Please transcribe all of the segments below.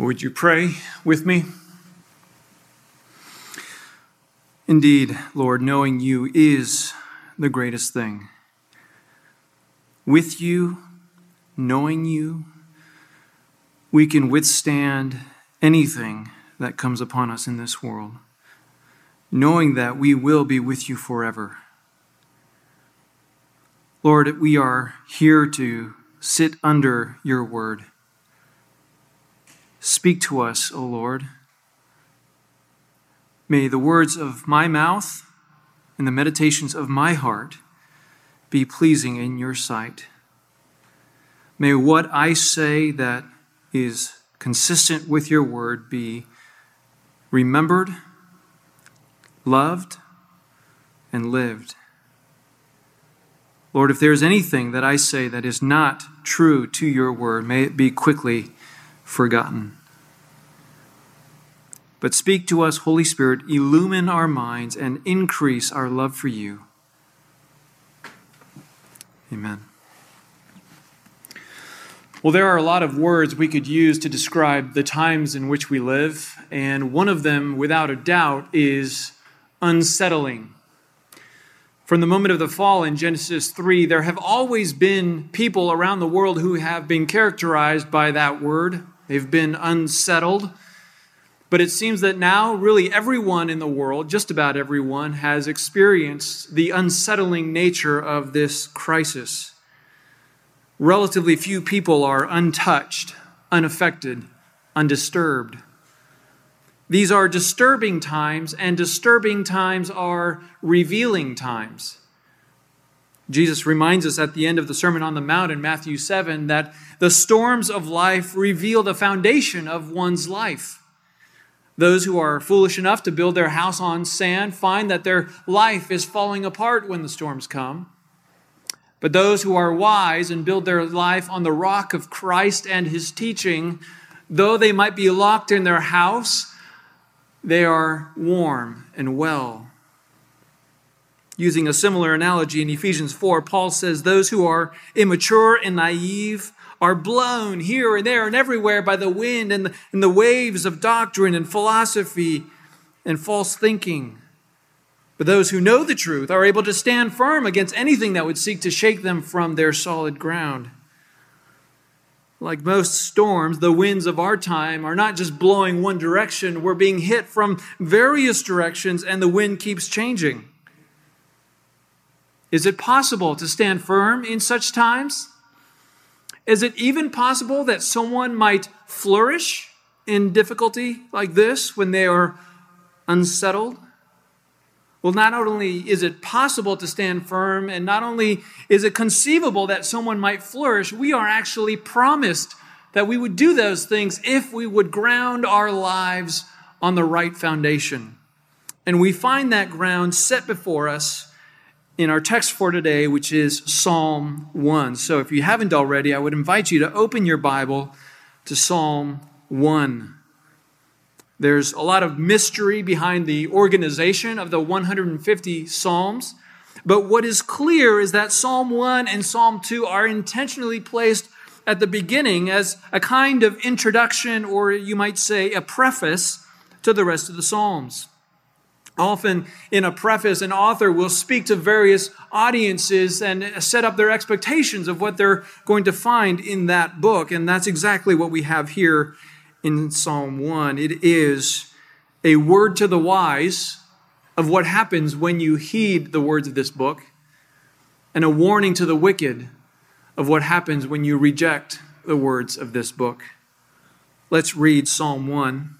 Would you pray with me? Indeed, Lord, knowing you is the greatest thing. With you, knowing you, we can withstand anything that comes upon us in this world, knowing that we will be with you forever. Lord, we are here to sit under your word. Speak to us, O Lord. May the words of my mouth and the meditations of my heart be pleasing in your sight. May what I say that is consistent with your word be remembered, loved, and lived. Lord, if there is anything that I say that is not true to your word, may it be quickly forgotten. But speak to us, Holy Spirit, illumine our minds and increase our love for you. Amen. Well, there are a lot of words we could use to describe the times in which we live, and one of them, without a doubt, is unsettling. From the moment of the fall in Genesis 3, there have always been people around the world who have been characterized by that word They've been unsettled. But it seems that now, really, everyone in the world, just about everyone, has experienced the unsettling nature of this crisis. Relatively few people are untouched, unaffected, undisturbed. These are disturbing times, and disturbing times are revealing times. Jesus reminds us at the end of the Sermon on the Mount in Matthew 7 that the storms of life reveal the foundation of one's life. Those who are foolish enough to build their house on sand find that their life is falling apart when the storms come. But those who are wise and build their life on the rock of Christ and his teaching, though they might be locked in their house, they are warm and well Using a similar analogy in Ephesians 4, Paul says, Those who are immature and naive are blown here and there and everywhere by the wind and the, and the waves of doctrine and philosophy and false thinking. But those who know the truth are able to stand firm against anything that would seek to shake them from their solid ground. Like most storms, the winds of our time are not just blowing one direction, we're being hit from various directions, and the wind keeps changing. Is it possible to stand firm in such times? Is it even possible that someone might flourish in difficulty like this when they are unsettled? Well, not only is it possible to stand firm, and not only is it conceivable that someone might flourish, we are actually promised that we would do those things if we would ground our lives on the right foundation. And we find that ground set before us in our text for today, which is Psalm 1. So if you haven't already, I would invite you to open your Bible to Psalm 1. There's a lot of mystery behind the organization of the 150 Psalms. But what is clear is that Psalm 1 and Psalm 2 are intentionally placed at the beginning as a kind of introduction, or you might say a preface to the rest of the Psalms. Often in a preface, an author will speak to various audiences and set up their expectations of what they're going to find in that book. And that's exactly what we have here in Psalm 1. It is a word to the wise of what happens when you heed the words of this book, and a warning to the wicked of what happens when you reject the words of this book. Let's read Psalm 1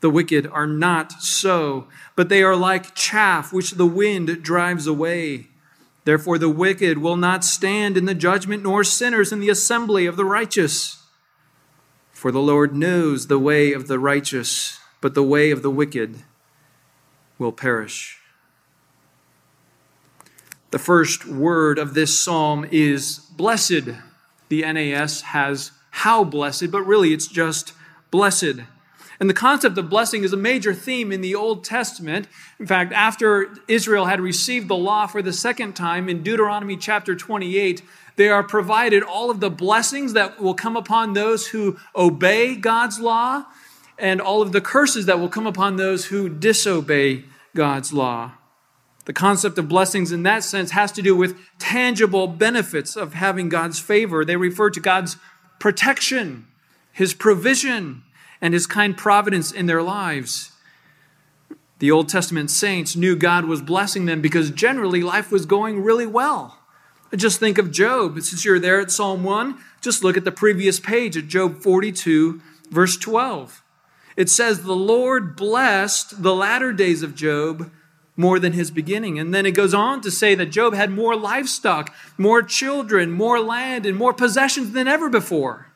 The wicked are not so, but they are like chaff which the wind drives away. Therefore, the wicked will not stand in the judgment, nor sinners in the assembly of the righteous. For the Lord knows the way of the righteous, but the way of the wicked will perish. The first word of this psalm is blessed. The NAS has how blessed, but really it's just blessed. And the concept of blessing is a major theme in the Old Testament. In fact, after Israel had received the law for the second time in Deuteronomy chapter 28, they are provided all of the blessings that will come upon those who obey God's law and all of the curses that will come upon those who disobey God's law. The concept of blessings in that sense has to do with tangible benefits of having God's favor. They refer to God's protection, His provision, and His kind providence in their lives. The Old Testament saints knew God was blessing them because generally life was going really well. Just think of Job. Since you're there at Psalm 1, just look at the previous page at Job 42, verse 12. It says, The Lord blessed the latter days of Job more than his beginning. And then it goes on to say that Job had more livestock, more children, more land, and more possessions than ever before.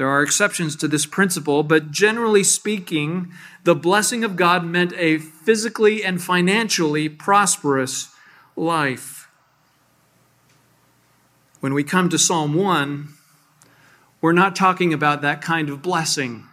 There are exceptions to this principle, but generally speaking, the blessing of God meant a physically and financially prosperous life. When we come to Psalm 1, we're not talking about that kind of blessing.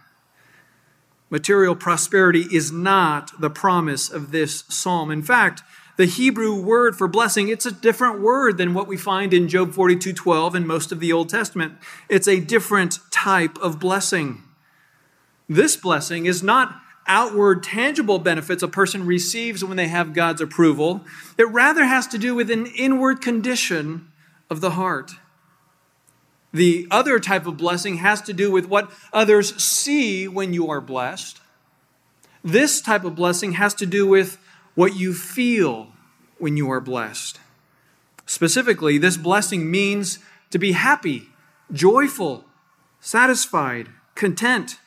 Material prosperity is not the promise of this psalm. In fact, the Hebrew word for blessing, it's a different word than what we find in Job 42:12 and most of the Old Testament. It's a different type of blessing. This blessing is not outward tangible benefits a person receives when they have God's approval. It rather has to do with an inward condition of the heart. The other type of blessing has to do with what others see when you are blessed. This type of blessing has to do with what you feel when you are blessed. Specifically, this blessing means to be happy, joyful, satisfied, content.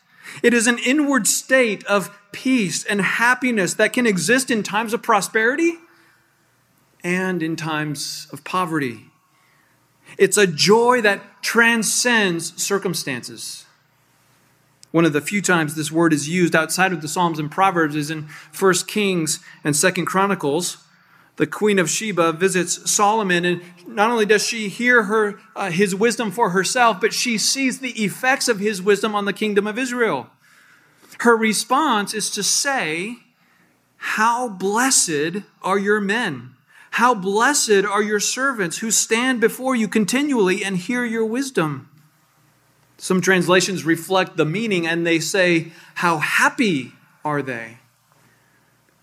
It is an inward state of peace and happiness that can exist in times of prosperity and in times of poverty. It's a joy that transcends circumstances. One of the few times this word is used outside of the Psalms and Proverbs is in 1 Kings and 2 Chronicles. The Queen of Sheba visits Solomon, and not only does she hear her, uh, his wisdom for herself, but she sees the effects of his wisdom on the kingdom of Israel. Her response is to say, How blessed are your men! How blessed are your servants who stand before you continually and hear your wisdom. Some translations reflect the meaning and they say, How happy are they?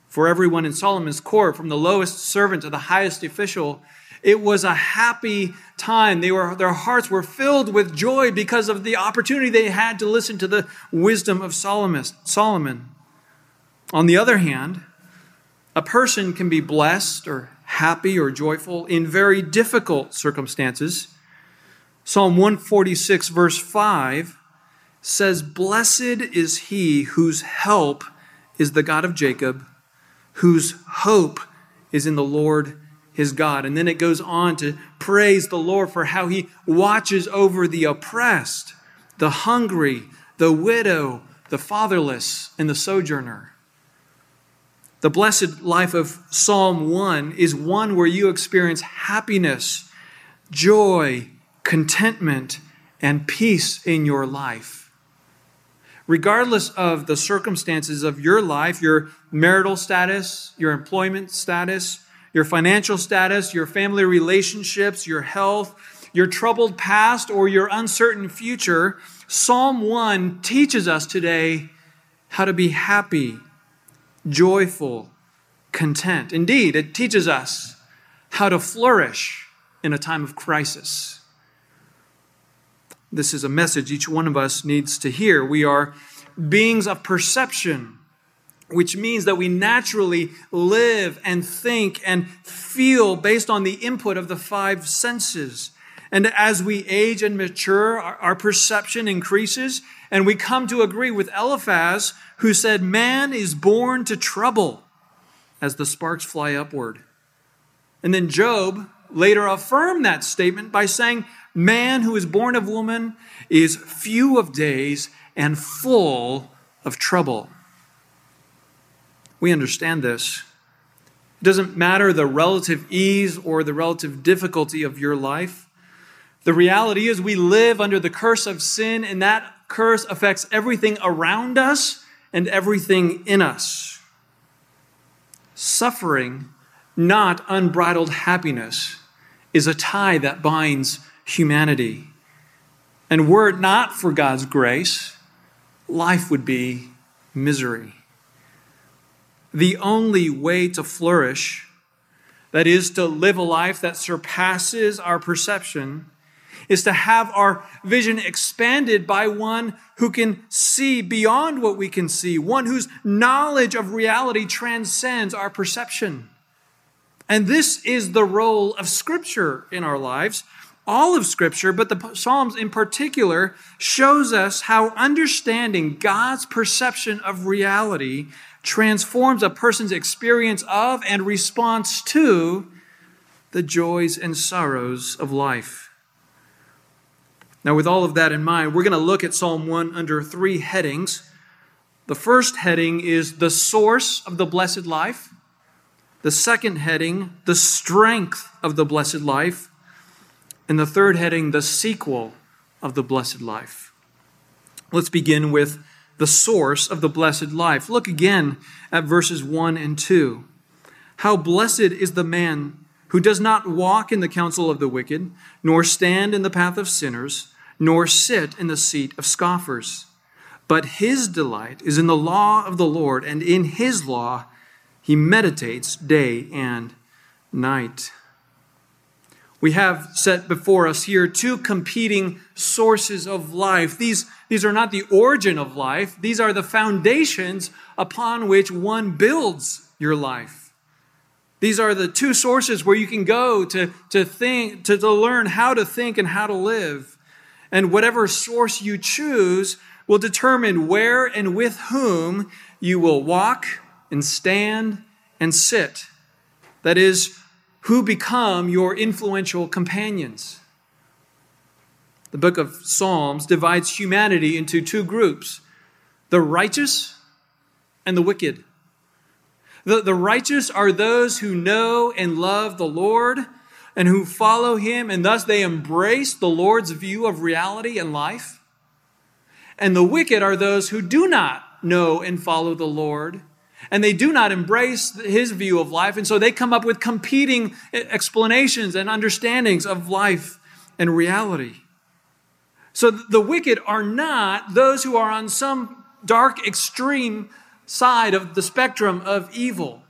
For everyone in Solomon's court, from the lowest servant to the highest official, it was a happy time. They were, their hearts were filled with joy because of the opportunity they had to listen to the wisdom of Solomon. On the other hand, a person can be blessed or happy or joyful in very difficult circumstances. Psalm 146, verse 5 says, Blessed is he whose help is the God of Jacob, whose hope is in the Lord his God. And then it goes on to praise the Lord for how he watches over the oppressed, the hungry, the widow, the fatherless, and the sojourner. The blessed life of Psalm 1 is one where you experience happiness, joy, contentment, and peace in your life. Regardless of the circumstances of your life, your marital status, your employment status, your financial status, your family relationships, your health, your troubled past, or your uncertain future, Psalm 1 teaches us today how to be happy joyful, content. Indeed, it teaches us how to flourish in a time of crisis. This is a message each one of us needs to hear. We are beings of perception, which means that we naturally live and think and feel based on the input of the five senses. And as we age and mature, our, perception increases, and we come to agree with Eliphaz, who said, Man is born to trouble as the sparks fly upward. And then Job later affirmed that statement by saying, man who is born of woman is few of days and full of trouble. We understand this. It doesn't matter the relative ease or the relative difficulty of your life. The reality is, we live under the curse of sin, and that curse affects everything around us and everything in us. Suffering, not unbridled happiness, is a tie that binds humanity. And were it not for God's grace, life would be misery. The only way to flourish, that is, to live a life that surpasses our perception, is to have our vision expanded by one who can see beyond what we can see, one whose knowledge of reality transcends our perception. And this is the role of Scripture in our lives. All of Scripture, but the Psalms in particular, shows us how understanding God's perception of reality transforms a person's experience of and response to the joys and sorrows of life. Now, with all of that in mind, we're going to look at Psalm 1 under three headings. The first heading is the source of the blessed life. The second heading, the strength of the blessed life. And the third heading, the sequel of the blessed life. Let's begin with the source of the blessed life. Look again at verses 1 and 2. How blessed is the man who does not walk in the counsel of the wicked, nor stand in the path of sinners, nor sit in the seat of scoffers. But his delight is in the law of the Lord, and in his law he meditates day and night. We have set before us here two competing sources of life. These, these are not the origin of life, these are the foundations upon which one builds your life. These are the two sources where you can go to, to think, to, to learn how to think and how to live. And whatever source you choose will determine where and with whom you will walk and stand and sit. That is, who become your influential companions. The book of Psalms divides humanity into two groups the righteous and the wicked. The, the righteous are those who know and love the Lord and who follow him, and thus they embrace the Lord's view of reality and life. And the wicked are those who do not know and follow the Lord, and they do not embrace his view of life, and so they come up with competing explanations and understandings of life and reality. So the wicked are not those who are on some dark extreme side of the spectrum of evil,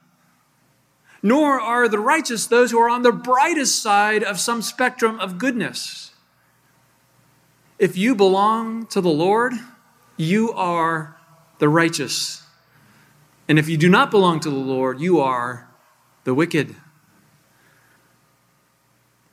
nor are the righteous those who are on the brightest side of some spectrum of goodness. If you belong to the Lord, you are the righteous. And if you do not belong to the Lord, you are the wicked.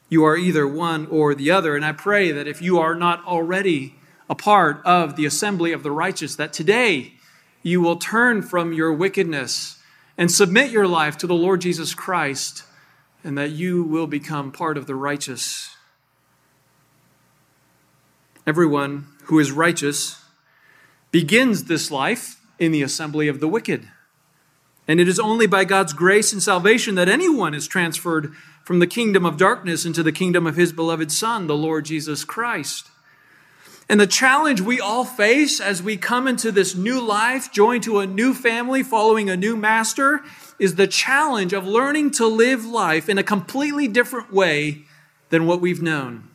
You are either one or the other. And I pray that if you are not already a part of the assembly of the righteous, that today you will turn from your wickedness and submit your life to the Lord Jesus Christ, and that you will become part of the righteous. Everyone who is righteous begins this life in the assembly of the wicked. And it is only by God's grace and salvation that anyone is transferred from the kingdom of darkness into the kingdom of his beloved Son, the Lord Jesus Christ. And the challenge we all face as we come into this new life, joined to a new family, following a new master, is the challenge of learning to live life in a completely different way than what we've known.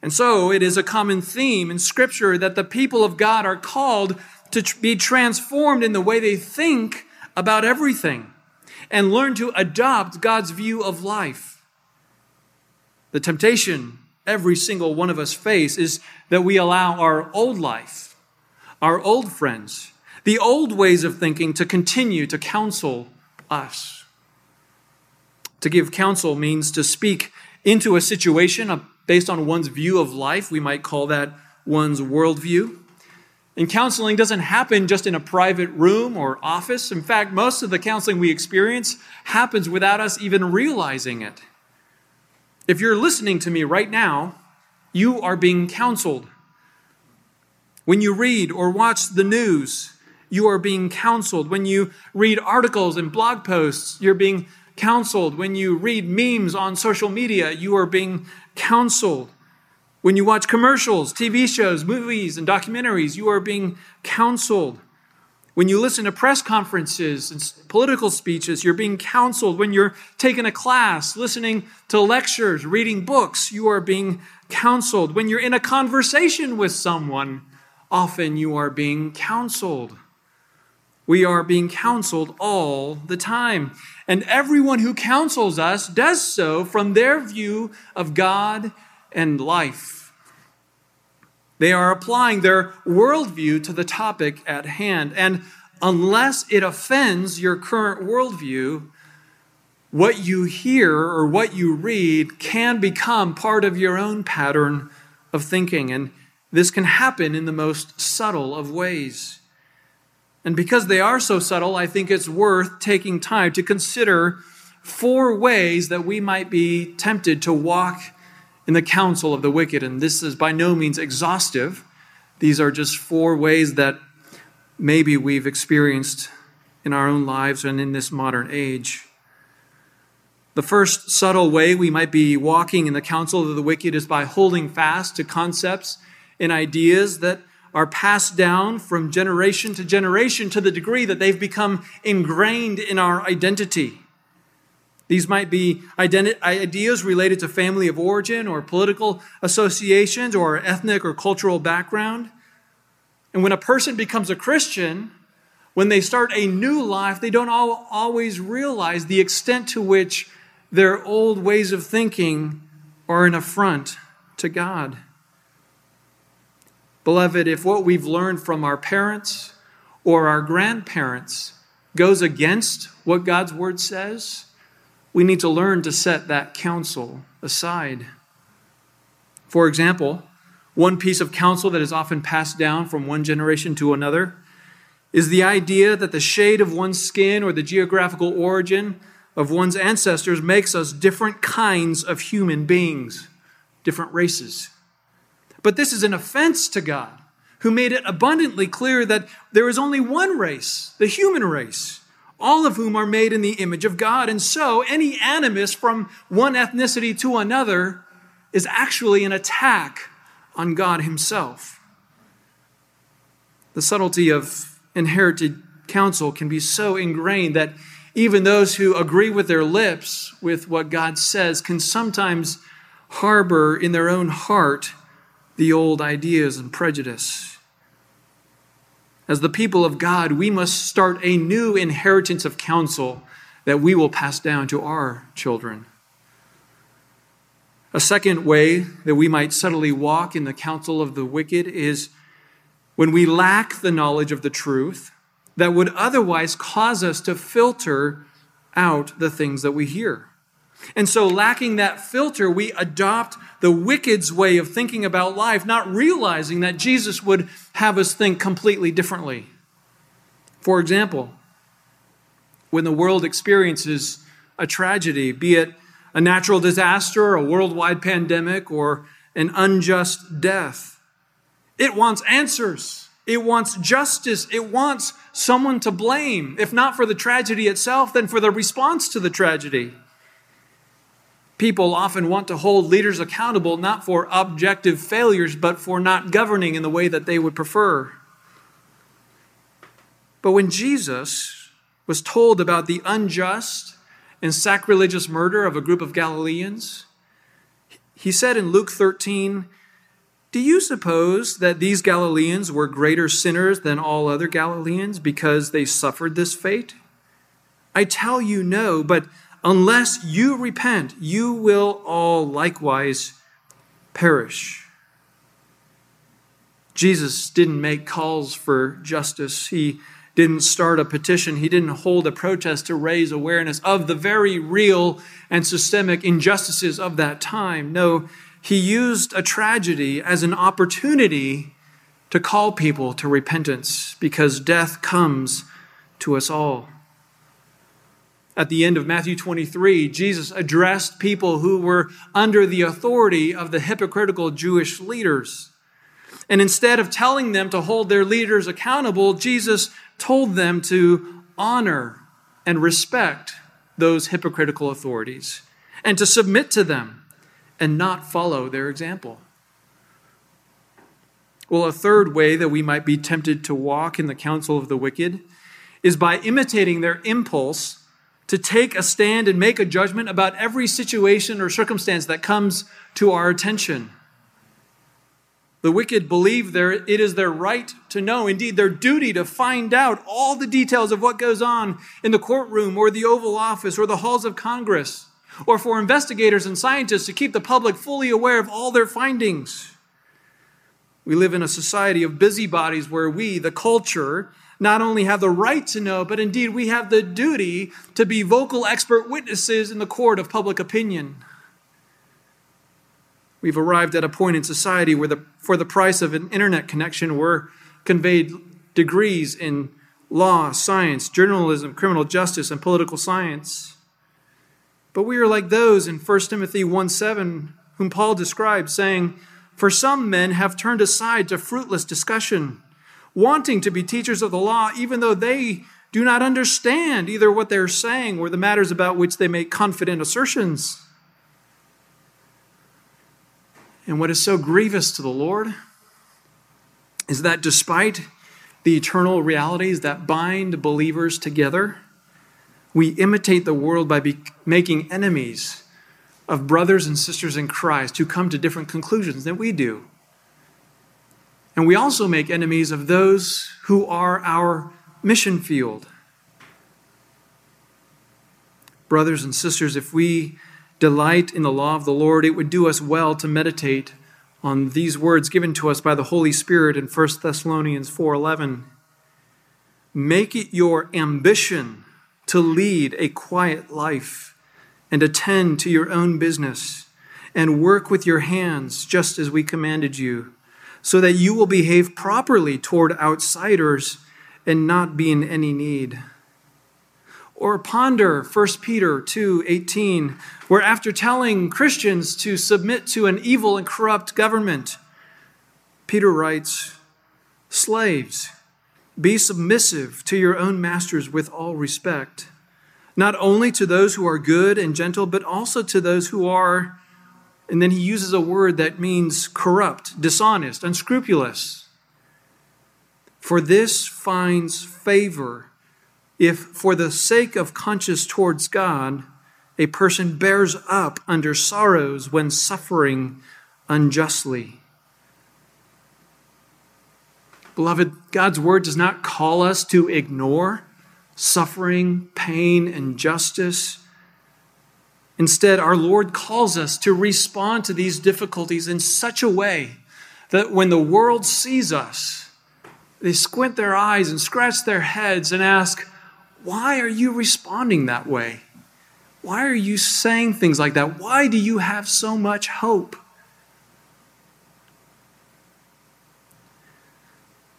And so it is a common theme in Scripture that the people of God are called to be transformed in the way they think about everything and learn to adopt God's view of life. The temptation every single one of us face is that we allow our old life, our old friends, the old ways of thinking to continue to counsel us. To give counsel means to speak into a situation uh, based on one's view of life. We might call that one's worldview. And counseling doesn't happen just in a private room or office. In fact, most of the counseling we experience happens without us even realizing it. If you're listening to me right now, you are being counseled. When you read or watch the news, you are being counseled. When you read articles and blog posts, you're being counseled. When you read memes on social media, you are being counseled. When you watch commercials, TV shows, movies, and documentaries, you are being counseled. When you listen to press conferences and political speeches, you're being counseled. When you're taking a class, listening to lectures, reading books, you are being counseled. When you're in a conversation with someone, often you are being counseled. We are being counseled all the time. And everyone who counsels us does so from their view of God and life. They are applying their worldview to the topic at hand. And unless it offends your current worldview, what you hear or what you read can become part of your own pattern of thinking. And this can happen in the most subtle of ways. And because they are so subtle, I think it's worth taking time to consider four ways that we might be tempted to walk in the counsel of the wicked. And this is by no means exhaustive. These are just four ways that maybe we've experienced in our own lives and in this modern age. The first subtle way we might be walking in the counsel of the wicked is by holding fast to concepts and ideas that are passed down from generation to generation to the degree that they've become ingrained in our identity. These might be identi- ideas related to family of origin or political associations or ethnic or cultural background. And when a person becomes a Christian, when they start a new life, they don't all, always realize the extent to which their old ways of thinking are an affront to God. Beloved, if what we've learned from our parents or our grandparents goes against what God's word says, we need to learn to set that counsel aside. For example, one piece of counsel that is often passed down from one generation to another is the idea that the shade of one's skin or the geographical origin of one's ancestors makes us different kinds of human beings, different races. But this is an offense to God, who made it abundantly clear that there is only one race, the human race, all of whom are made in the image of God. And so any animus from one ethnicity to another is actually an attack on God Himself. The subtlety of inherited counsel can be so ingrained that even those who agree with their lips with what God says can sometimes harbor in their own heart the old ideas and prejudice. As the people of God, we must start a new inheritance of counsel that we will pass down to our children. A second way that we might subtly walk in the counsel of the wicked is when we lack the knowledge of the truth that would otherwise cause us to filter out the things that we hear. And so, lacking that filter, we adopt the wicked's way of thinking about life, not realizing that Jesus would have us think completely differently. For example, when the world experiences a tragedy, be it a natural disaster, a worldwide pandemic, or an unjust death, it wants answers. It wants justice. It wants someone to blame, if not for the tragedy itself, then for the response to the tragedy. People often want to hold leaders accountable not for objective failures, but for not governing in the way that they would prefer. But when Jesus was told about the unjust and sacrilegious murder of a group of Galileans, he said in Luke 13, Do you suppose that these Galileans were greater sinners than all other Galileans because they suffered this fate? I tell you no, but Unless you repent, you will all likewise perish. Jesus didn't make calls for justice. He didn't start a petition. He didn't hold a protest to raise awareness of the very real and systemic injustices of that time. No, he used a tragedy as an opportunity to call people to repentance because death comes to us all. At the end of Matthew 23, Jesus addressed people who were under the authority of the hypocritical Jewish leaders. And instead of telling them to hold their leaders accountable, Jesus told them to honor and respect those hypocritical authorities and to submit to them and not follow their example. Well, a third way that we might be tempted to walk in the counsel of the wicked is by imitating their impulse to take a stand and make a judgment about every situation or circumstance that comes to our attention. The wicked believe their, it is their right to know, indeed, their duty to find out all the details of what goes on in the courtroom or the Oval Office or the halls of Congress, or for investigators and scientists to keep the public fully aware of all their findings. We live in a society of busybodies where we, the culture, not only have the right to know, but indeed we have the duty to be vocal expert witnesses in the court of public opinion. We've arrived at a point in society where, the, for the price of an internet connection, we're conveyed degrees in law, science, journalism, criminal justice, and political science. But we are like those in 1 Timothy 1 7, whom Paul describes, saying, For some men have turned aside to fruitless discussion, wanting to be teachers of the law, even though they do not understand either what they're saying or the matters about which they make confident assertions. And what is so grievous to the Lord is that despite the eternal realities that bind believers together, we imitate the world by be- making enemies of brothers and sisters in Christ who come to different conclusions than we do. And we also make enemies of those who are our mission field. Brothers and sisters, if we delight in the law of the Lord, it would do us well to meditate on these words given to us by the Holy Spirit in 1 Thessalonians 4:11. Make it your ambition to lead a quiet life and attend to your own business and work with your hands just as we commanded you, so that you will behave properly toward outsiders and not be in any need. Or ponder 1 Peter 2:18, where after telling Christians to submit to an evil and corrupt government, Peter writes, "Slaves, be submissive to your own masters with all respect, not only to those who are good and gentle, but also to those who are and then he uses a word that means corrupt, dishonest, unscrupulous. For this finds favor if, for the sake of conscience towards God, a person bears up under sorrows when suffering unjustly. Beloved, God's word does not call us to ignore suffering, pain, and justice. Instead, our Lord calls us to respond to these difficulties in such a way that when the world sees us, they squint their eyes and scratch their heads and ask, why are you responding that way? Why are you saying things like that? Why do you have so much hope?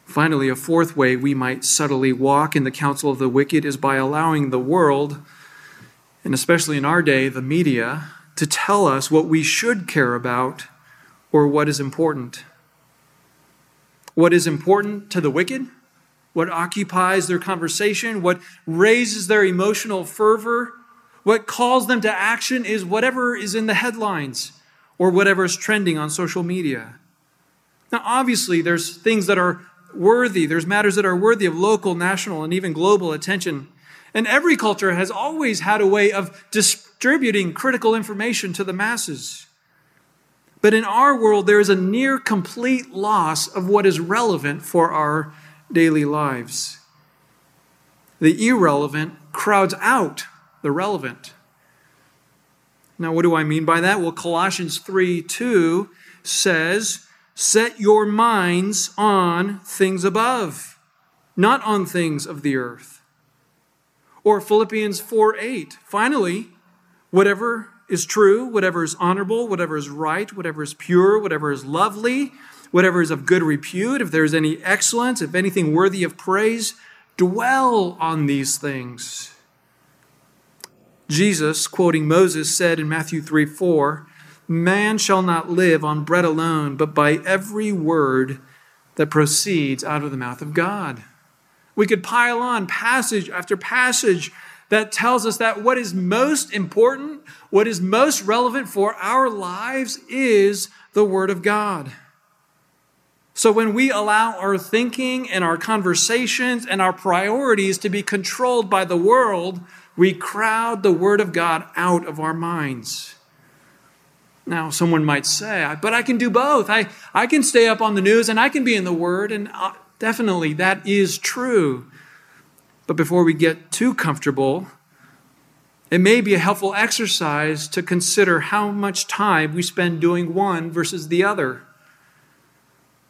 Finally, a fourth way we might subtly walk in the counsel of the wicked is by allowing the world, and especially in our day, the media, to tell us what we should care about or what is important. What is important to the wicked? what occupies their conversation, what raises their emotional fervor, what calls them to action is whatever is in the headlines or whatever is trending on social media. Now, obviously, there's things that are worthy, there's matters that are worthy of local, national, and even global attention. And every culture has always had a way of distributing critical information to the masses. But in our world, there is a near complete loss of what is relevant for our daily lives. The irrelevant crowds out the relevant. Now, what do I mean by that? Well, Colossians 3 2 says, Set your minds on things above, not on things of the earth. Or Philippians 4 8, finally, whatever is true, whatever is honorable, whatever is right, whatever is pure, whatever is lovely, whatever is of good repute, if there is any excellence, if anything worthy of praise, dwell on these things. Jesus, quoting Moses, said in Matthew 3 4, Man shall not live on bread alone, but by every word that proceeds out of the mouth of God. We could pile on passage after passage that tells us that what is most important, what is most relevant for our lives is the Word of God. So when we allow our thinking and our conversations and our priorities to be controlled by the world, we crowd the Word of God out of our minds. Now, someone might say, but I can do both. I, I can stay up on the news and I can be in the Word, and uh, definitely that is true. But before we get too comfortable, it may be a helpful exercise to consider how much time we spend doing one versus the other.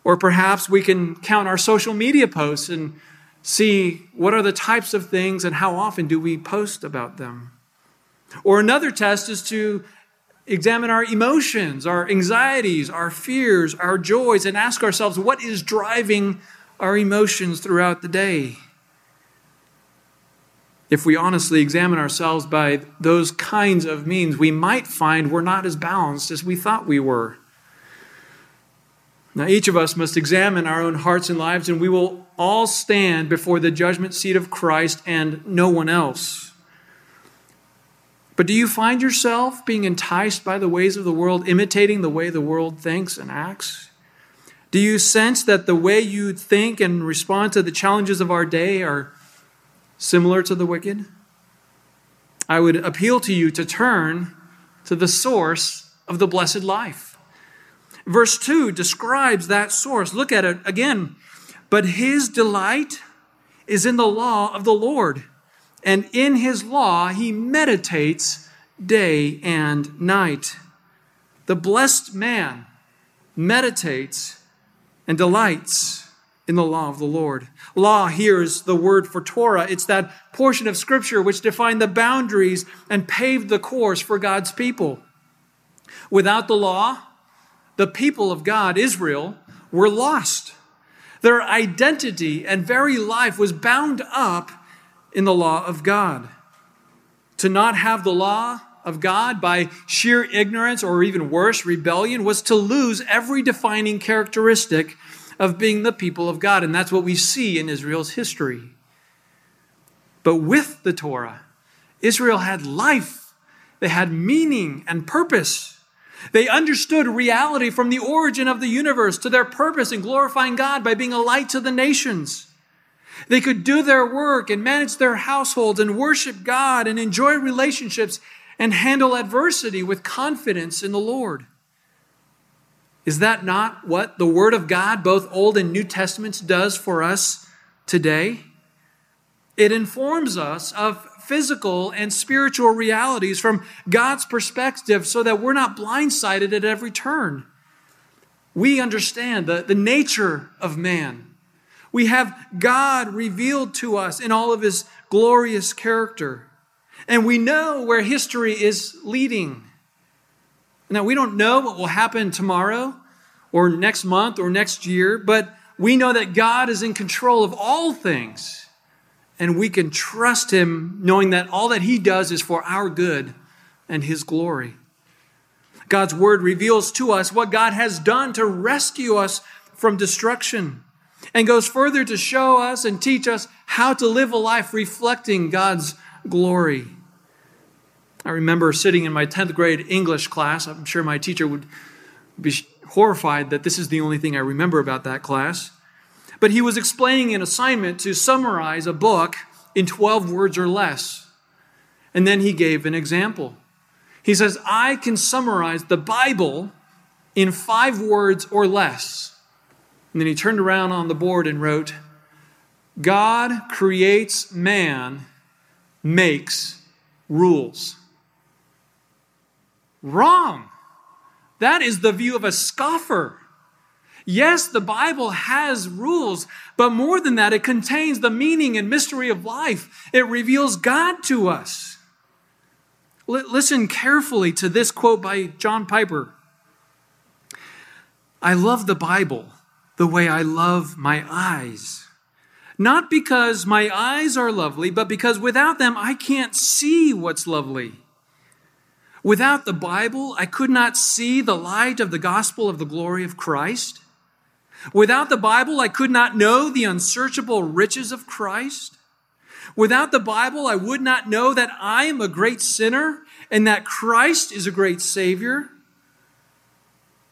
Or perhaps we can count our social media posts and see what are the types of things and how often do we post about them. Or another test is to examine our emotions, our anxieties, our fears, our joys, and ask ourselves what is driving our emotions throughout the day if we honestly examine ourselves by those kinds of means, we might find we're not as balanced as we thought we were. Now, each of us must examine our own hearts and lives, and we will all stand before the judgment seat of Christ and no one else. But do you find yourself being enticed by the ways of the world, imitating the way the world thinks and acts? Do you sense that the way you think and respond to the challenges of our day are similar to the wicked? I would appeal to you to turn to the source of the blessed life. Verse 2 describes that source. Look at it again. But his delight is in the law of the Lord, and in his law he meditates day and night. The blessed man meditates and delights in the law of the Lord. Law here is the word for Torah. It's that portion of Scripture which defined the boundaries and paved the course for God's people. Without the law, the people of God, Israel, were lost. Their identity and very life was bound up in the law of God. To not have the law of God by sheer ignorance or even worse, rebellion, was to lose every defining characteristic of being the people of God. And that's what we see in Israel's history. But with the Torah, Israel had life, they had meaning and purpose. They understood reality from the origin of the universe to their purpose in glorifying God by being a light to the nations. They could do their work and manage their households and worship God and enjoy relationships and handle adversity with confidence in the Lord. Is that not what the Word of God, both Old and New Testaments, does for us today? It informs us of physical and spiritual realities from God's perspective so that we're not blindsided at every turn. We understand the, the nature of man. We have God revealed to us in all of his glorious character. And we know where history is leading. Now, we don't know what will happen tomorrow or next month or next year, but we know that God is in control of all things. And we can trust Him knowing that all that He does is for our good and His glory. God's Word reveals to us what God has done to rescue us from destruction and goes further to show us and teach us how to live a life reflecting God's glory. I remember sitting in my 10th grade English class. I'm sure my teacher would be horrified that this is the only thing I remember about that class. But he was explaining an assignment to summarize a book in 12 words or less. And then he gave an example. He says, I can summarize the Bible in five words or less. And then he turned around on the board and wrote, God creates man, makes rules. Wrong. That is the view of a scoffer. Yes, the Bible has rules, but more than that, it contains the meaning and mystery of life. It reveals God to us. L- listen carefully to this quote by John Piper I love the Bible the way I love my eyes. not because my eyes are lovely, but because without them I can't see what's lovely. Without the Bible, I could not see the light of the gospel of the glory of Christ. Without the Bible, I could not know the unsearchable riches of Christ. Without the Bible, I would not know that I am a great sinner and that Christ is a great Savior.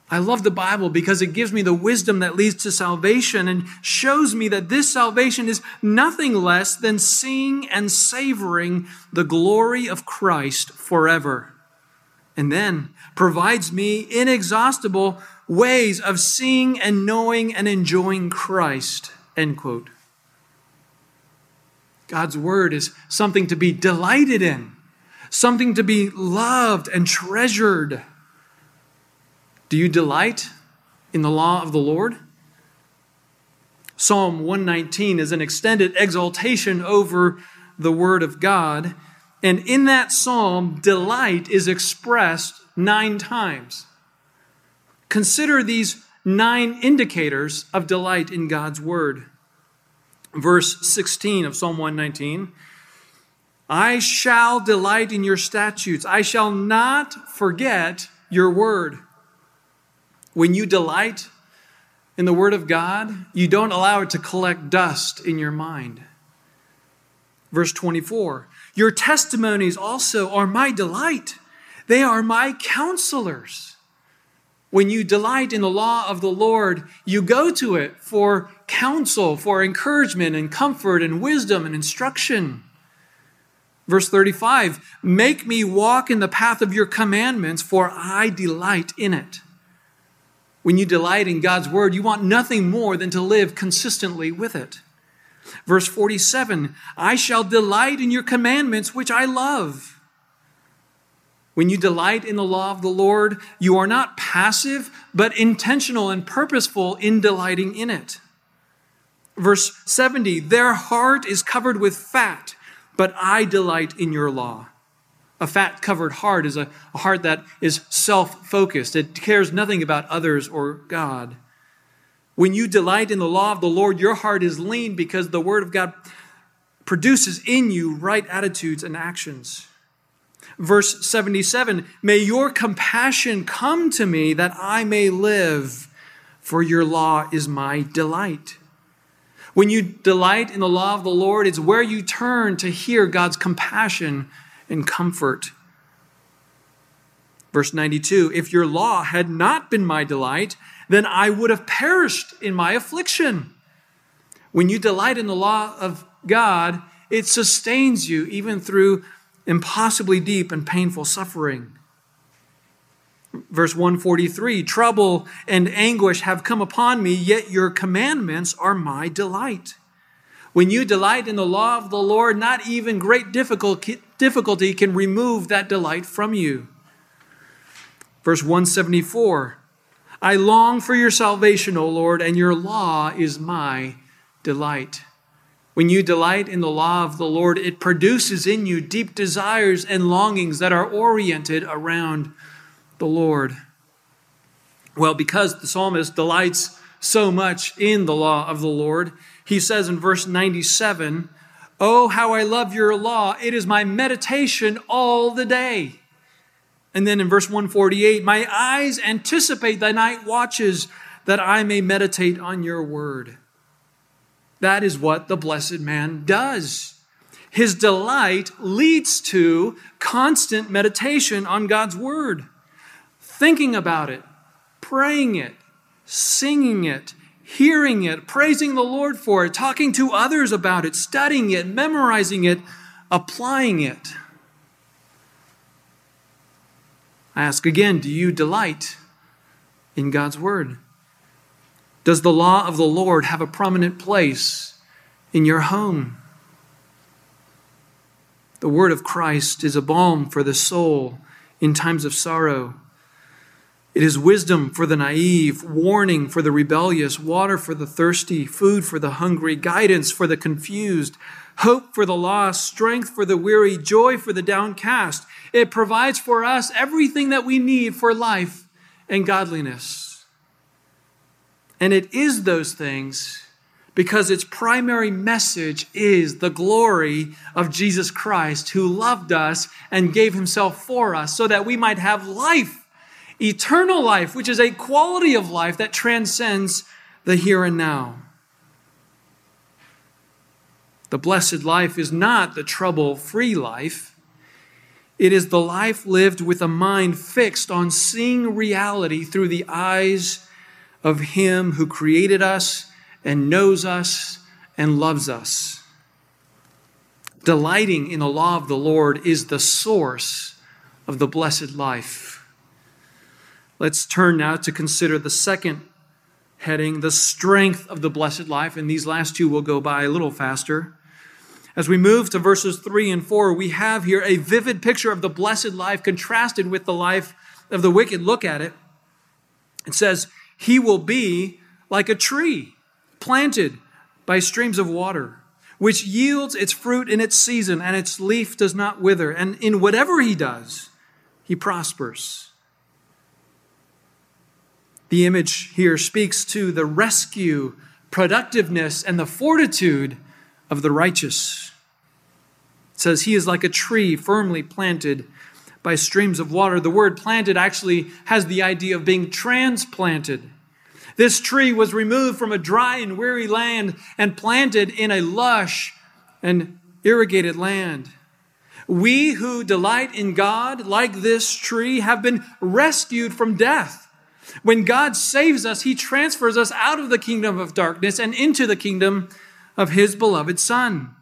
I love the Bible because it gives me the wisdom that leads to salvation and shows me that this salvation is nothing less than seeing and savoring the glory of Christ forever. And then provides me inexhaustible ways of seeing and knowing and enjoying Christ. End quote. God's word is something to be delighted in, something to be loved and treasured. Do you delight in the law of the Lord? Psalm 119 is an extended exaltation over the Word of God. And in that psalm, delight is expressed nine times. Consider these nine indicators of delight in God's Word. Verse 16 of Psalm 119 I shall delight in your statutes, I shall not forget your word. When you delight in the Word of God, you don't allow it to collect dust in your mind. Verse 24 Your testimonies also are my delight, they are my counselors. When you delight in the law of the Lord, you go to it for counsel, for encouragement and comfort and wisdom and instruction. Verse 35 Make me walk in the path of your commandments, for I delight in it. When you delight in God's word, you want nothing more than to live consistently with it. Verse 47 I shall delight in your commandments, which I love. When you delight in the law of the Lord, you are not passive, but intentional and purposeful in delighting in it. Verse 70 Their heart is covered with fat, but I delight in your law. A fat covered heart is a, heart that is self focused, it cares nothing about others or God. When you delight in the law of the Lord, your heart is lean because the Word of God produces in you right attitudes and actions. Verse 77 May your compassion come to me that I may live, for your law is my delight. When you delight in the law of the Lord, it's where you turn to hear God's compassion and comfort. Verse 92 If your law had not been my delight, then I would have perished in my affliction. When you delight in the law of God, it sustains you even through impossibly deep and painful suffering. Verse 143 Trouble and anguish have come upon me, yet your commandments are my delight. When you delight in the law of the Lord, not even great difficulty can remove that delight from you. Verse 174 I long for your salvation, O Lord, and your law is my delight. When you delight in the law of the Lord, it produces in you deep desires and longings that are oriented around the Lord. Well, because the psalmist delights so much in the law of the Lord, he says in verse 97, Oh, how I love your law. It is my meditation all the day. And then in verse 148, my eyes anticipate the night watches that I may meditate on your word. That is what the blessed man does. His delight leads to constant meditation on God's word, thinking about it, praying it, singing it, hearing it, praising the Lord for it, talking to others about it, studying it, memorizing it, applying it. I ask again do you delight in God's Word? Does the law of the Lord have a prominent place in your home? The Word of Christ is a balm for the soul in times of sorrow. It is wisdom for the naive, warning for the rebellious, water for the thirsty, food for the hungry, guidance for the confused, hope for the lost, strength for the weary, joy for the downcast. It provides for us everything that we need for life and godliness. And it is those things, because its primary message is the glory of Jesus Christ, who loved us and gave himself for us so that we might have life, eternal life, which is a quality of life that transcends the here and now. The blessed life is not the trouble free life. It is the life lived with a mind fixed on seeing reality through the eyes of Him who created us and knows us and loves us. Delighting in the law of the Lord is the source of the blessed life. Let's turn now to consider the second heading, the strength of the blessed life, and these last two will go by a little faster. As we move to verses 3 and 4, we have here a vivid picture of the blessed life contrasted with the life of the wicked. Look at it. It says, He will be like a tree planted by streams of water, which yields its fruit in its season, and its leaf does not wither. And in whatever he does, he prospers. The image here speaks to the rescue, productiveness, and the fortitude of the righteous. It says, He is like a tree firmly planted by streams of water. The word planted actually has the idea of being transplanted. This tree was removed from a dry and weary land and planted in a lush and irrigated land. We who delight in God, like this tree, have been rescued from death. When God saves us, He transfers us out of the kingdom of darkness and into the kingdom of his beloved Son.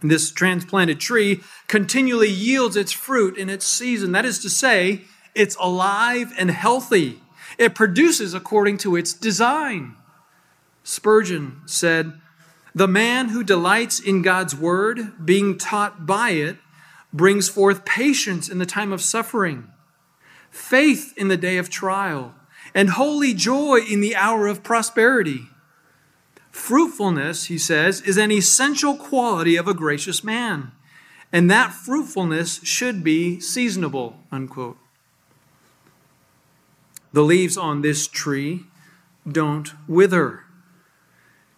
This transplanted tree continually yields its fruit in its season. That is to say, it's alive and healthy. It produces according to its design. Spurgeon said, The man who delights in God's word, being taught by it, brings forth patience in the time of suffering, faith in the day of trial, and holy joy in the hour of prosperity. Fruitfulness, he says, is an essential quality of a gracious man, and that fruitfulness should be seasonable, unquote. The leaves on this tree don't wither.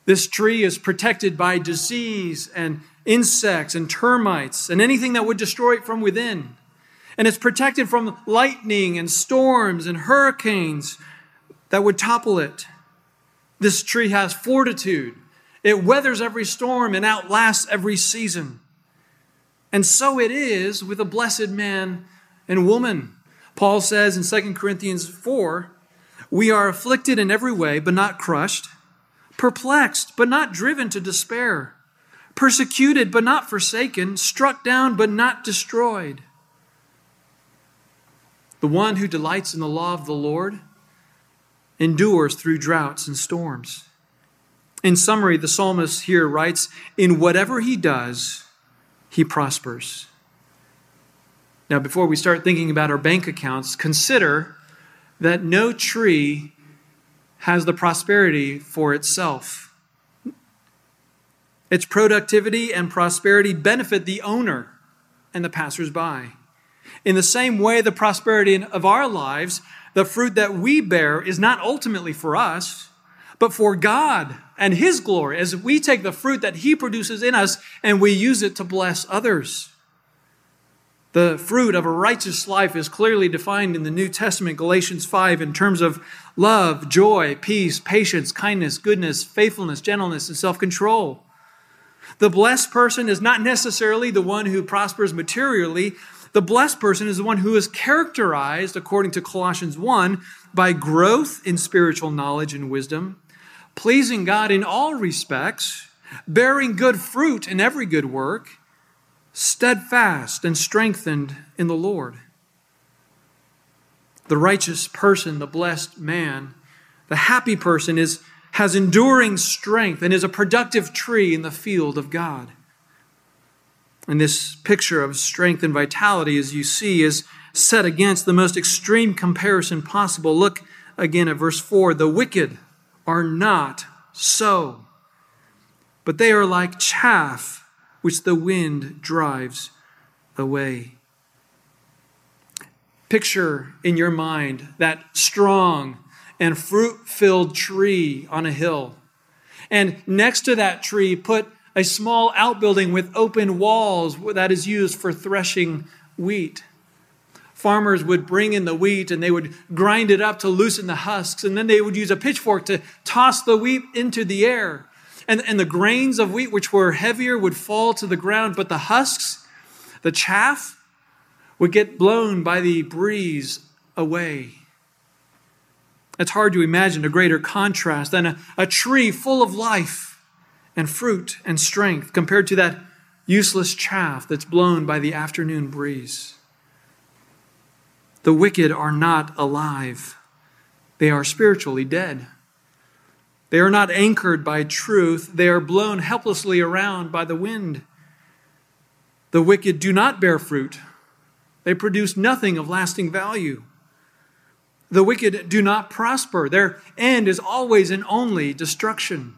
This tree is protected by disease and insects and termites and anything that would destroy it from within. And it's protected from lightning and storms and hurricanes that would topple it. This tree has fortitude. It weathers every storm and outlasts every season. And so it is with a blessed man and woman. Paul says in 2 Corinthians 4 We are afflicted in every way, but not crushed, perplexed, but not driven to despair, persecuted, but not forsaken, struck down, but not destroyed. The one who delights in the law of the Lord endures through droughts and storms. In summary, the psalmist here writes In whatever he does, he prospers. Now, before we start thinking about our bank accounts, consider that no tree has the prosperity for itself. Its productivity and prosperity benefit the owner and the passersby. In the same way, the prosperity of our lives the fruit that we bear is not ultimately for us, but for God and His glory, as we take the fruit that He produces in us and we use it to bless others. The fruit of a righteous life is clearly defined in the New Testament, Galatians 5, in terms of love, joy, peace, patience, kindness, goodness, faithfulness, gentleness, and self control. The blessed person is not necessarily the one who prospers materially, the blessed person is the one who is characterized, according to Colossians 1, by growth in spiritual knowledge and wisdom, pleasing God in all respects, bearing good fruit in every good work, steadfast and strengthened in the Lord. The righteous person, the blessed man, the happy person is, has enduring strength and is a productive tree in the field of God. And this picture of strength and vitality, as you see, is set against the most extreme comparison possible. Look again at verse 4 The wicked are not so, but they are like chaff which the wind drives away. Picture in your mind that strong and fruit filled tree on a hill and next to that tree put a small outbuilding with open walls that is used for threshing wheat. Farmers would bring in the wheat and they would grind it up to loosen the husks, and then they would use a pitchfork to toss the wheat into the air. And, and the grains of wheat, which were heavier, would fall to the ground, but the husks, the chaff, would get blown by the breeze away. It's hard to imagine a greater contrast than a, a tree full of life and fruit and strength compared to that useless chaff that's blown by the afternoon breeze. The wicked are not alive, they are spiritually dead. They are not anchored by truth, they are blown helplessly around by the wind. The wicked do not bear fruit, they produce nothing of lasting value. The wicked do not prosper, their end is always and only destruction.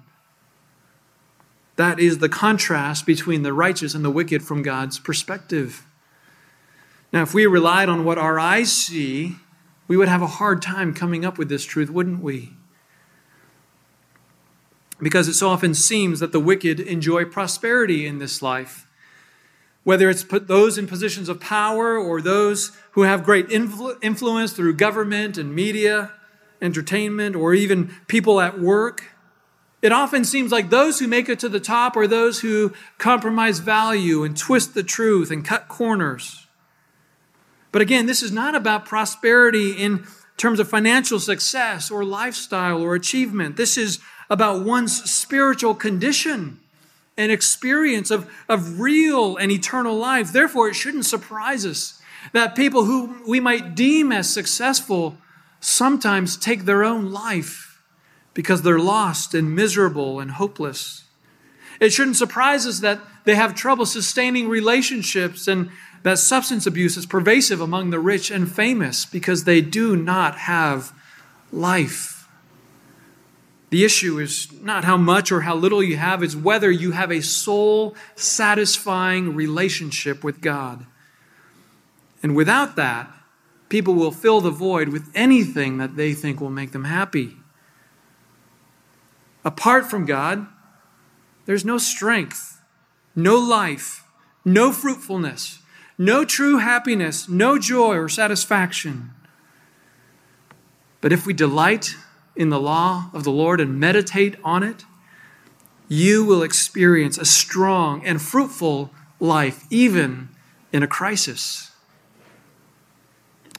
That is the contrast between the righteous and the wicked from God's perspective. Now, if we relied on what our eyes see, we would have a hard time coming up with this truth, wouldn't we? Because it so often seems that the wicked enjoy prosperity in this life. Whether it's put those in positions of power or those who have great influ- influence through government and media, entertainment, or even people at work, it often seems like those who make it to the top are those who compromise value and twist the truth and cut corners. But again, this is not about prosperity in terms of financial success or lifestyle or achievement. This is about one's spiritual condition and experience of, of real and eternal life. Therefore, it shouldn't surprise us that people who we might deem as successful sometimes take their own life because they're lost and miserable and hopeless. It shouldn't surprise us that they have trouble sustaining relationships and that substance abuse is pervasive among the rich and famous because they do not have life. The issue is not how much or how little you have, it's whether you have a soul satisfying relationship with God. And without that, people will fill the void with anything that they think will make them happy. Apart from God, there's no strength, no life, no fruitfulness, no true happiness, no joy or satisfaction. But if we delight in the law of the Lord and meditate on it, you will experience a strong and fruitful life, even in a crisis.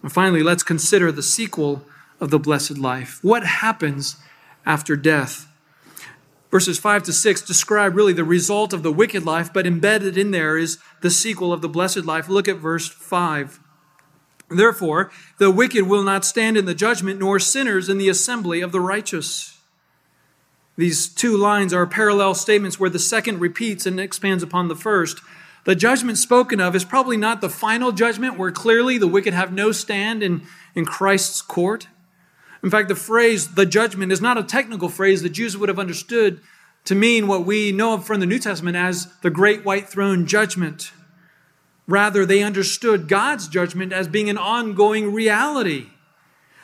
And finally, let's consider the sequel of the blessed life. What happens after death? Verses 5 to 6 describe really the result of the wicked life, but embedded in there is the sequel of the blessed life. Look at verse 5. Therefore, the wicked will not stand in the judgment, nor sinners in the assembly of the righteous. These two lines are parallel statements where the second repeats and expands upon the first. The judgment spoken of is probably not the final judgment where clearly the wicked have no stand in, in Christ's court. In fact, the phrase, the judgment, is not a technical phrase the Jews would have understood to mean what we know from the New Testament as the great white throne judgment. Rather, they understood God's judgment as being an ongoing reality.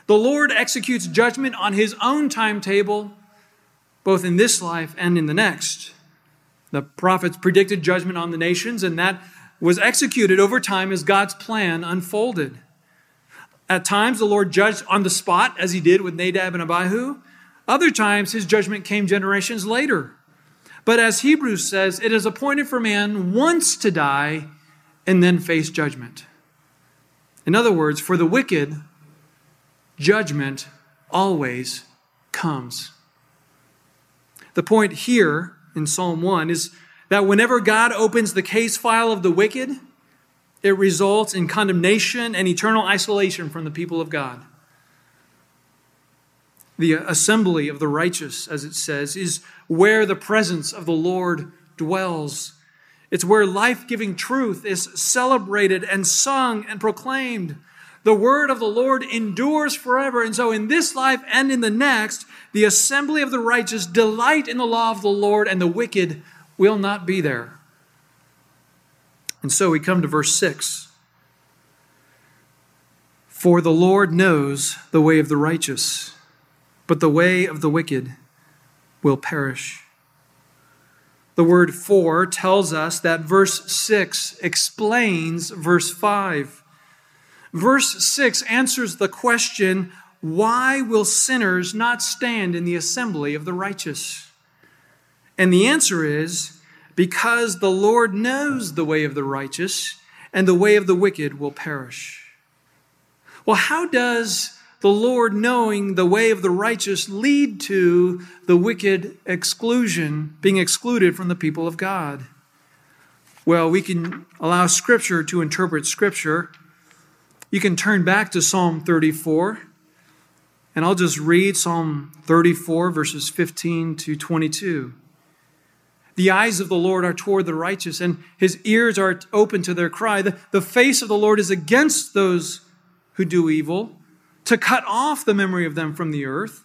The Lord executes judgment on his own timetable, both in this life and in the next. The prophets predicted judgment on the nations, and that was executed over time as God's plan unfolded. At times, the Lord judged on the spot, as he did with Nadab and Abihu. Other times, his judgment came generations later. But as Hebrews says, it is appointed for man once to die and then face judgment. In other words, for the wicked, judgment always comes. The point here in Psalm 1 is that whenever God opens the case file of the wicked, it results in condemnation and eternal isolation from the people of God. The assembly of the righteous, as it says, is where the presence of the Lord dwells. It's where life giving truth is celebrated and sung and proclaimed. The word of the Lord endures forever. And so, in this life and in the next, the assembly of the righteous delight in the law of the Lord, and the wicked will not be there. And so we come to verse 6. For the Lord knows the way of the righteous, but the way of the wicked will perish. The word for tells us that verse 6 explains verse 5. Verse 6 answers the question why will sinners not stand in the assembly of the righteous? And the answer is because the Lord knows the way of the righteous, and the way of the wicked will perish. Well, how does the Lord knowing the way of the righteous lead to the wicked exclusion, being excluded from the people of God? Well, we can allow Scripture to interpret Scripture. You can turn back to Psalm 34, and I'll just read Psalm 34, verses 15 to 22. The eyes of the Lord are toward the righteous, and his ears are open to their cry. The, the face of the Lord is against those who do evil, to cut off the memory of them from the earth.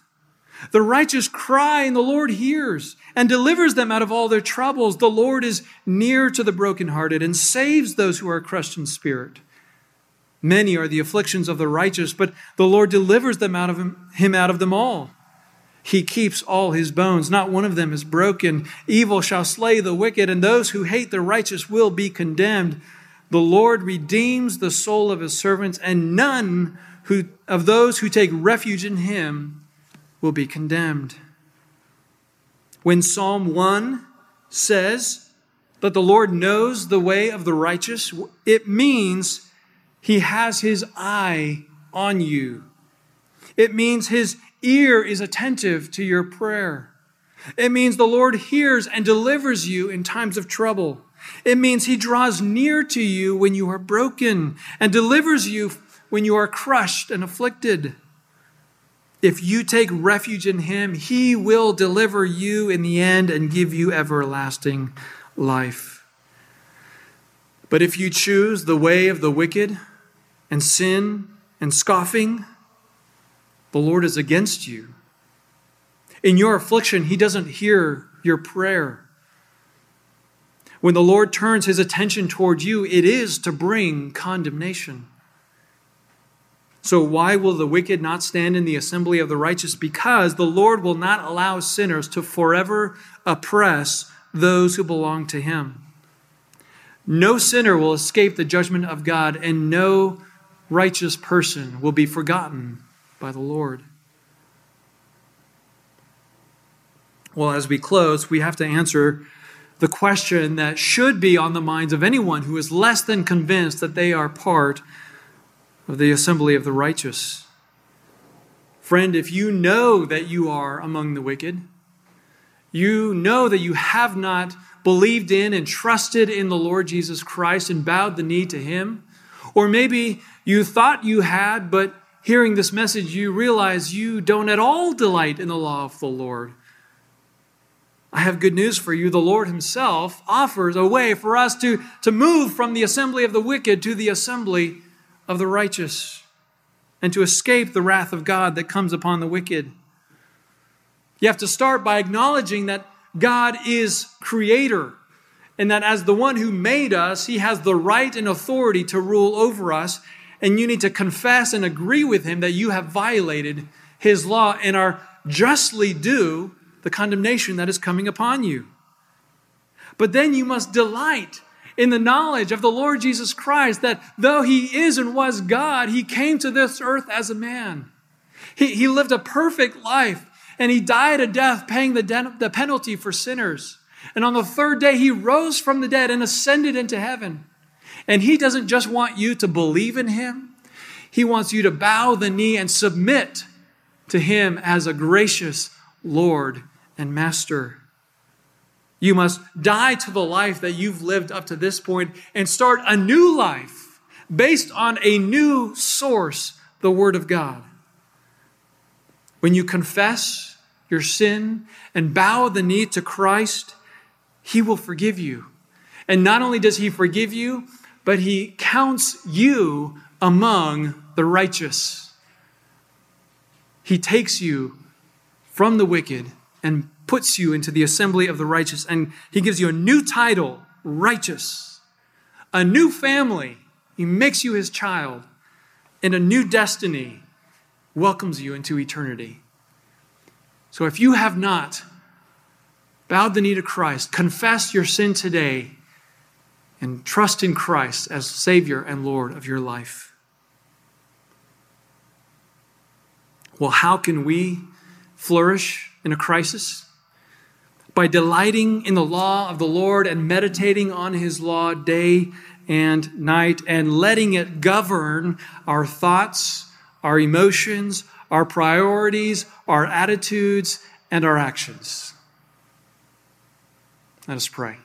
The righteous cry, and the Lord hears and delivers them out of all their troubles. The Lord is near to the brokenhearted and saves those who are crushed in spirit. Many are the afflictions of the righteous, but the Lord delivers them out of him, him out of them all. He keeps all his bones. Not one of them is broken. Evil shall slay the wicked, and those who hate the righteous will be condemned. The Lord redeems the soul of his servants, and none who, of those who take refuge in him will be condemned. When Psalm 1 says that the Lord knows the way of the righteous, it means he has his eye on you. It means his ear is attentive to your prayer. It means the Lord hears and delivers you in times of trouble. It means He draws near to you when you are broken and delivers you when you are crushed and afflicted. If you take refuge in Him, He will deliver you in the end and give you everlasting life. But if you choose the way of the wicked and sin and scoffing, the Lord is against you. In your affliction, He doesn't hear your prayer. When the Lord turns His attention toward you, it is to bring condemnation. So, why will the wicked not stand in the assembly of the righteous? Because the Lord will not allow sinners to forever oppress those who belong to Him. No sinner will escape the judgment of God, and no righteous person will be forgotten by the Lord. Well, as we close, we have to answer the question that should be on the minds of anyone who is less than convinced that they are part of the assembly of the righteous. Friend, if you know that you are among the wicked, you know that you have not believed in and trusted in the Lord Jesus Christ and bowed the knee to him, or maybe you thought you had, but hearing this message, you realize you don't at all delight in the law of the Lord. I have good news for you. The Lord Himself offers a way for us to, to move from the assembly of the wicked to the assembly of the righteous and to escape the wrath of God that comes upon the wicked. You have to start by acknowledging that God is creator and that as the one who made us, He has the right and authority to rule over us and you need to confess and agree with him that you have violated his law and are justly due the condemnation that is coming upon you. But then you must delight in the knowledge of the Lord Jesus Christ that though he is and was God, he came to this earth as a man. He, he lived a perfect life and he died a death paying the, the penalty for sinners. And on the third day, he rose from the dead and ascended into heaven. And He doesn't just want you to believe in Him, He wants you to bow the knee and submit to Him as a gracious Lord and Master. You must die to the life that you've lived up to this point and start a new life based on a new source, the Word of God. When you confess your sin and bow the knee to Christ, He will forgive you. And not only does He forgive you, but he counts you among the righteous. He takes you from the wicked and puts you into the assembly of the righteous, and he gives you a new title, righteous, a new family. He makes you his child, and a new destiny welcomes you into eternity. So if you have not bowed the knee to Christ, confessed your sin today, and trust in Christ as Savior and Lord of your life. Well, how can we flourish in a crisis? By delighting in the law of the Lord and meditating on his law day and night and letting it govern our thoughts, our emotions, our priorities, our attitudes, and our actions. Let us pray.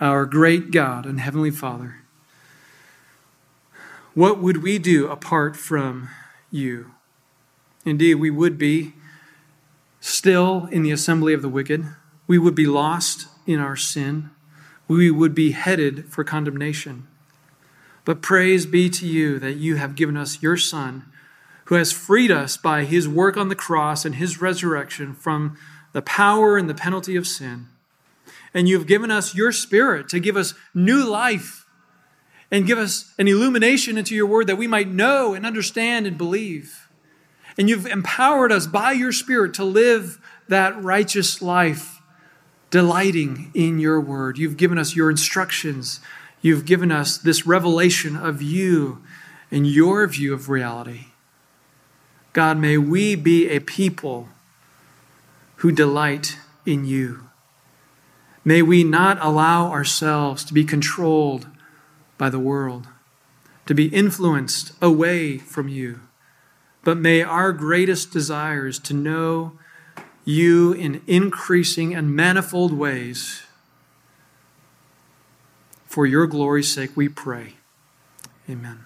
Our great God and Heavenly Father, what would we do apart from you? Indeed, we would be still in the assembly of the wicked. We would be lost in our sin. We would be headed for condemnation. But praise be to you that you have given us your Son, who has freed us by his work on the cross and his resurrection from the power and the penalty of sin. And you have given us your Spirit to give us new life and give us an illumination into your word that we might know and understand and believe. And you've empowered us by your Spirit to live that righteous life, delighting in your word. You've given us your instructions You've given us this revelation of you and your view of reality. God, may we be a people who delight in you. May we not allow ourselves to be controlled by the world, to be influenced away from you, but may our greatest desires to know you in increasing and manifold ways for your glory's sake, we pray. Amen.